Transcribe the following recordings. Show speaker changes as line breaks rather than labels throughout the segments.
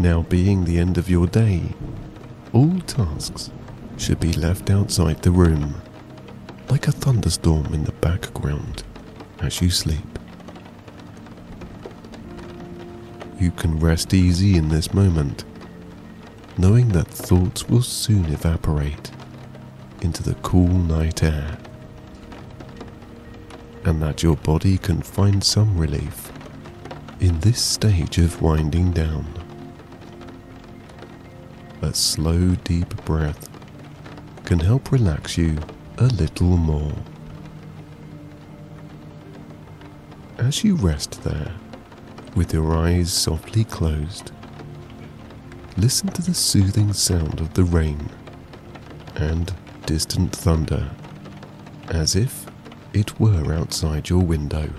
now being the end of your day, all tasks should be left outside the room, like a thunderstorm in the background as you sleep. You can rest easy in this moment, knowing that thoughts will soon evaporate into the cool night air, and that your body can find some relief in this stage of winding down. A slow, deep breath can help relax you a little more. As you rest there, with your eyes softly closed, listen to the soothing sound of the rain and distant thunder, as if it were outside your window.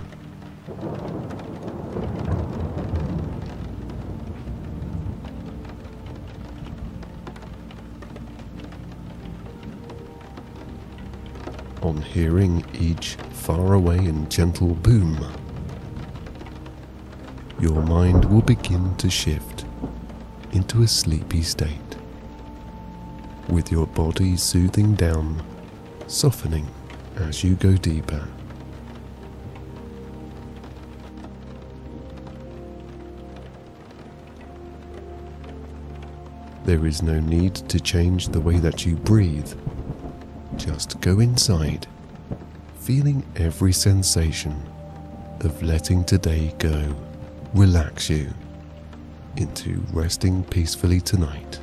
On hearing each faraway and gentle boom, your mind will begin to shift into a sleepy state, with your body soothing down, softening as you go deeper. There is no need to change the way that you breathe. Just go inside, feeling every sensation of letting today go relax you into resting peacefully tonight.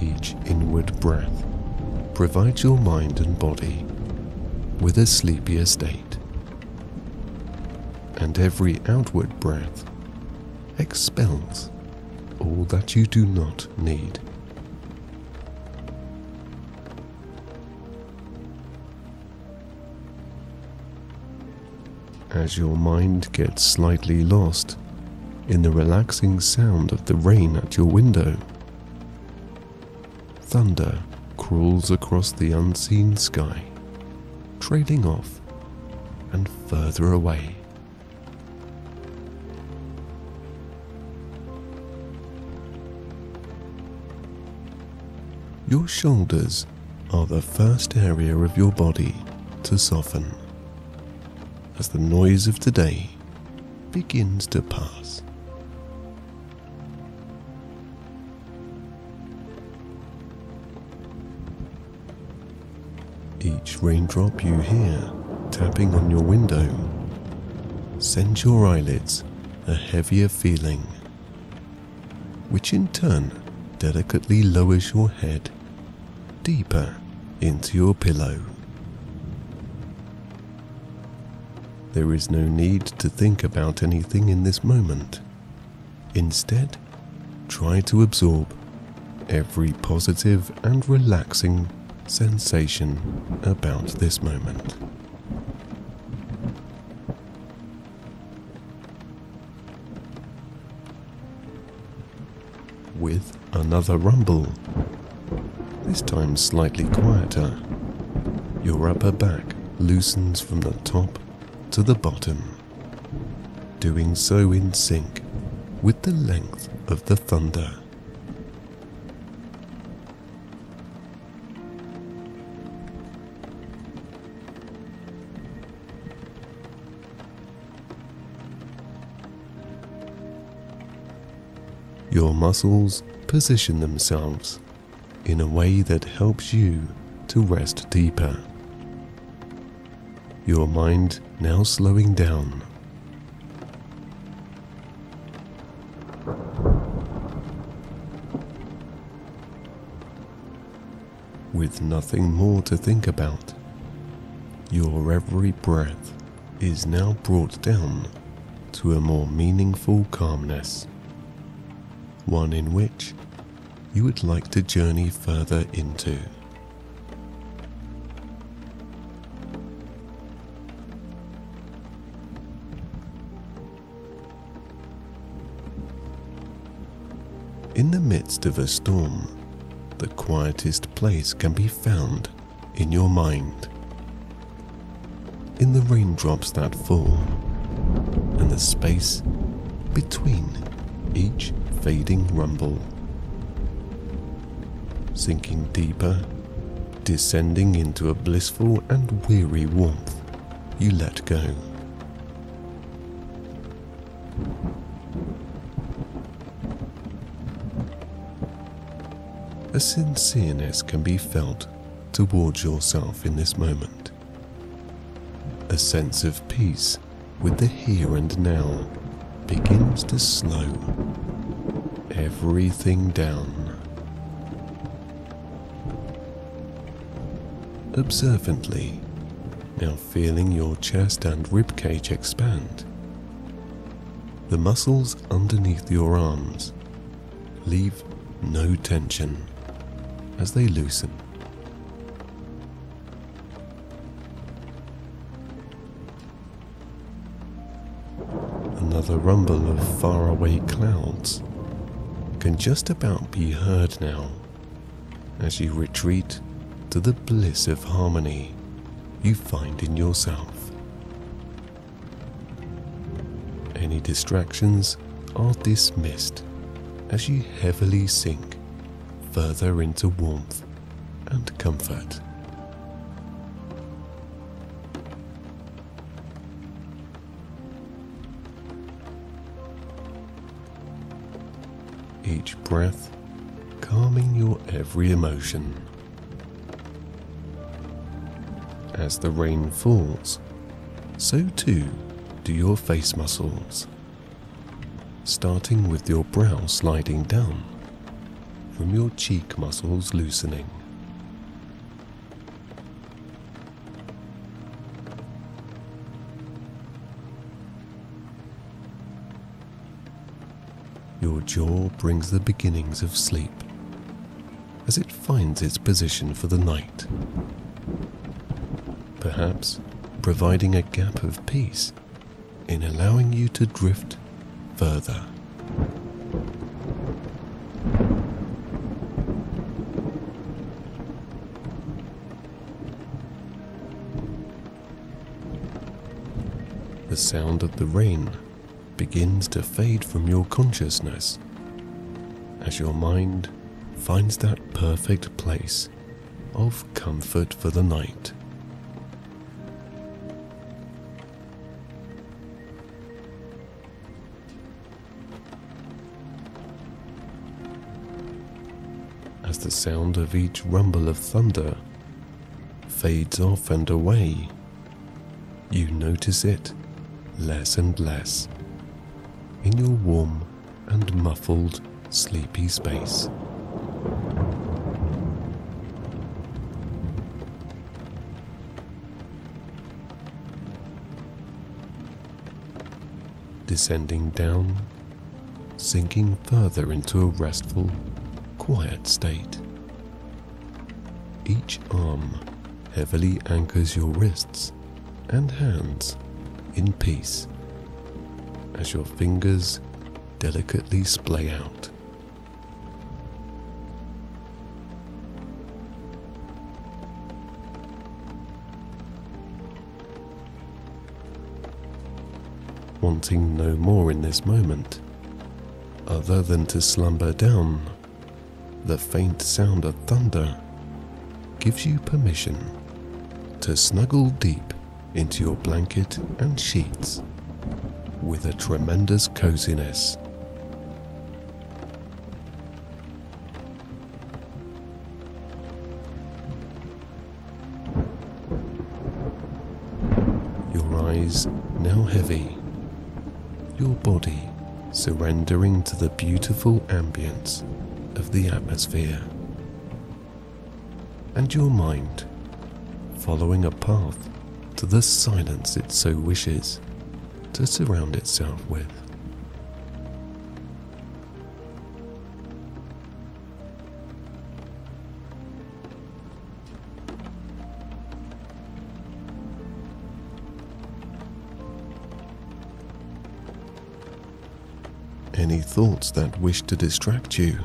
Each inward breath provides your mind and body with a sleepier state, and every outward breath expels all that you do not need. as your mind gets slightly lost in the relaxing sound of the rain at your window. Thunder crawls across the unseen sky, trailing off and further away. Your shoulders are the first area of your body to soften as the noise of today begins to pass. Each raindrop you hear tapping on your window sends your eyelids a heavier feeling, which in turn delicately lowers your head deeper into your pillow. There is no need to think about anything in this moment. Instead, try to absorb every positive and relaxing sensation about this moment. With another rumble, this time slightly quieter, your upper back loosens from the top to the bottom, doing so in sync with the length of the thunder. Your muscles position themselves in a way that helps you to rest deeper. Your mind now slowing down. With nothing more to think about, your every breath is now brought down to a more meaningful calmness one in which you would like to journey further into. In the midst of a storm, the quietest place can be found in your mind. in the raindrops that fall and the space between each fading rumble. Sinking deeper, descending into a blissful and weary warmth, you let go. A sincereness can be felt towards yourself in this moment. A sense of peace with the here and now begins to slow everything down. Observantly, now feeling your chest and ribcage expand. The muscles underneath your arms leave no tension as they loosen. Another rumble of faraway clouds can just about be heard now as you retreat to the bliss of harmony you find in yourself. Any distractions are dismissed as you heavily sink further into warmth and comfort. Each breath calming your every emotion. As the rain falls, so too do your face muscles, starting with your brow sliding down from your cheek muscles loosening. Your jaw brings the beginnings of sleep as it finds its position for the night. Perhaps providing a gap of peace in allowing you to drift further. The sound of the rain begins to fade from your consciousness as your mind finds that perfect place of comfort for the night. As the sound of each rumble of thunder fades off and away, you notice it less and less in your warm and muffled, sleepy space. Descending down, sinking further into a restful, quiet state. Each arm heavily anchors your wrists and hands in peace as your fingers delicately splay out. Wanting no more in this moment, other than to slumber down, the faint sound of thunder gives you permission to snuggle deep into your blanket and sheets with a tremendous coziness. Your eyes now heavy, your body surrendering to the beautiful ambience of the atmosphere, and your mind following a path to the silence it so wishes to surround itself with. Any thoughts that wish to distract you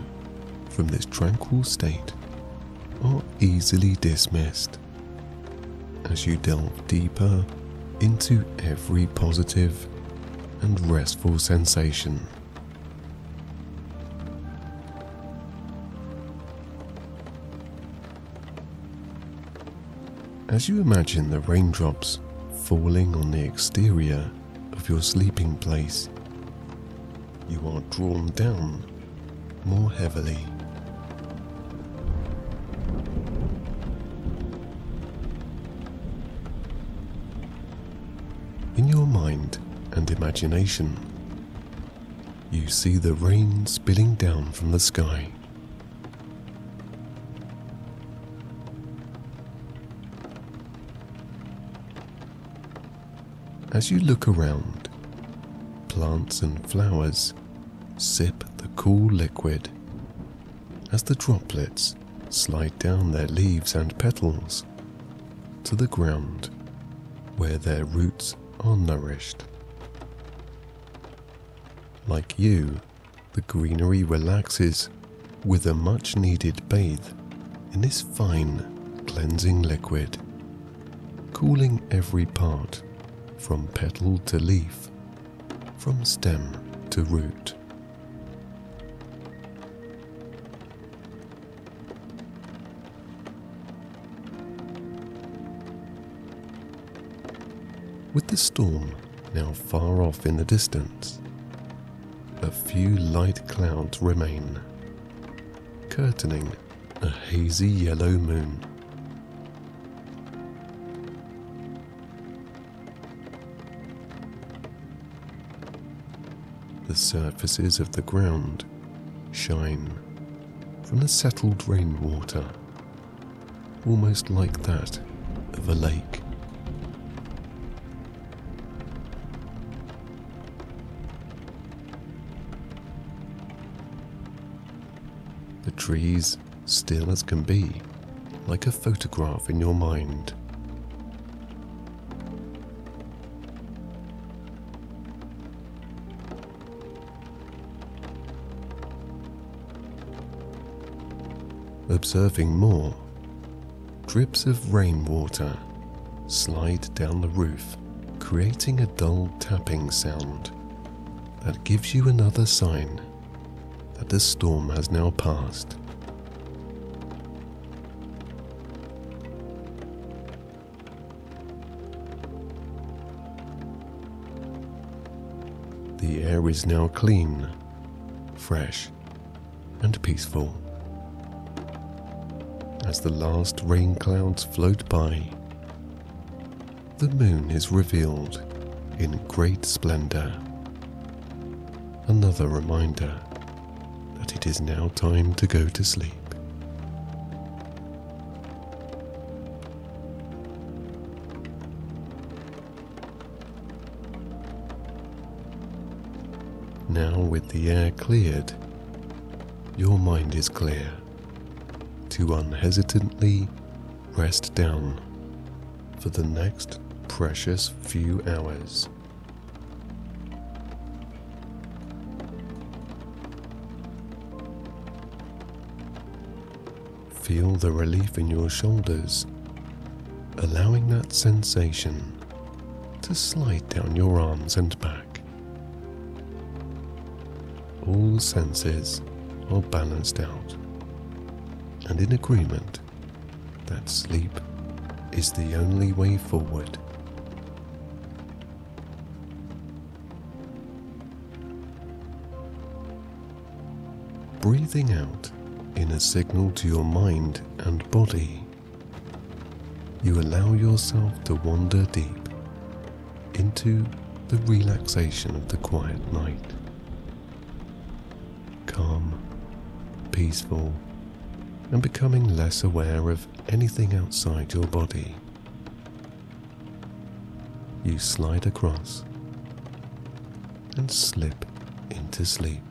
from this tranquil state are easily dismissed as you delve deeper into every positive and restful sensation. As you imagine the raindrops falling on the exterior of your sleeping place, you are drawn down more heavily. Mind and imagination, you see the rain spilling down from the sky. As you look around, plants and flowers sip the cool liquid as the droplets slide down their leaves and petals to the ground where their roots nourished. Like you, the greenery relaxes with a much needed bathe in this fine, cleansing liquid, cooling every part from petal to leaf, from stem to root. With the storm now far off in the distance, a few light clouds remain, curtaining a hazy yellow moon. The surfaces of the ground shine from the settled rainwater, almost like that of a lake. The trees still as can be, like a photograph in your mind. Observing more, drips of rainwater slide down the roof, creating a dull tapping sound that gives you another sign that the storm has now passed. The air is now clean, fresh, and peaceful. As the last rain clouds float by, the moon is revealed in great splendor. Another reminder that it is now time to go to sleep. Now, with the air cleared, your mind is clear to unhesitantly rest down for the next precious few hours. Feel the relief in your shoulders, allowing that sensation to slide down your arms and back. All senses are balanced out and in agreement that sleep is the only way forward. Breathing out in a signal to your mind and body, you allow yourself to wander deep into the relaxation of the quiet night. Calm, peaceful, and becoming less aware of anything outside your body. You slide across and slip into sleep.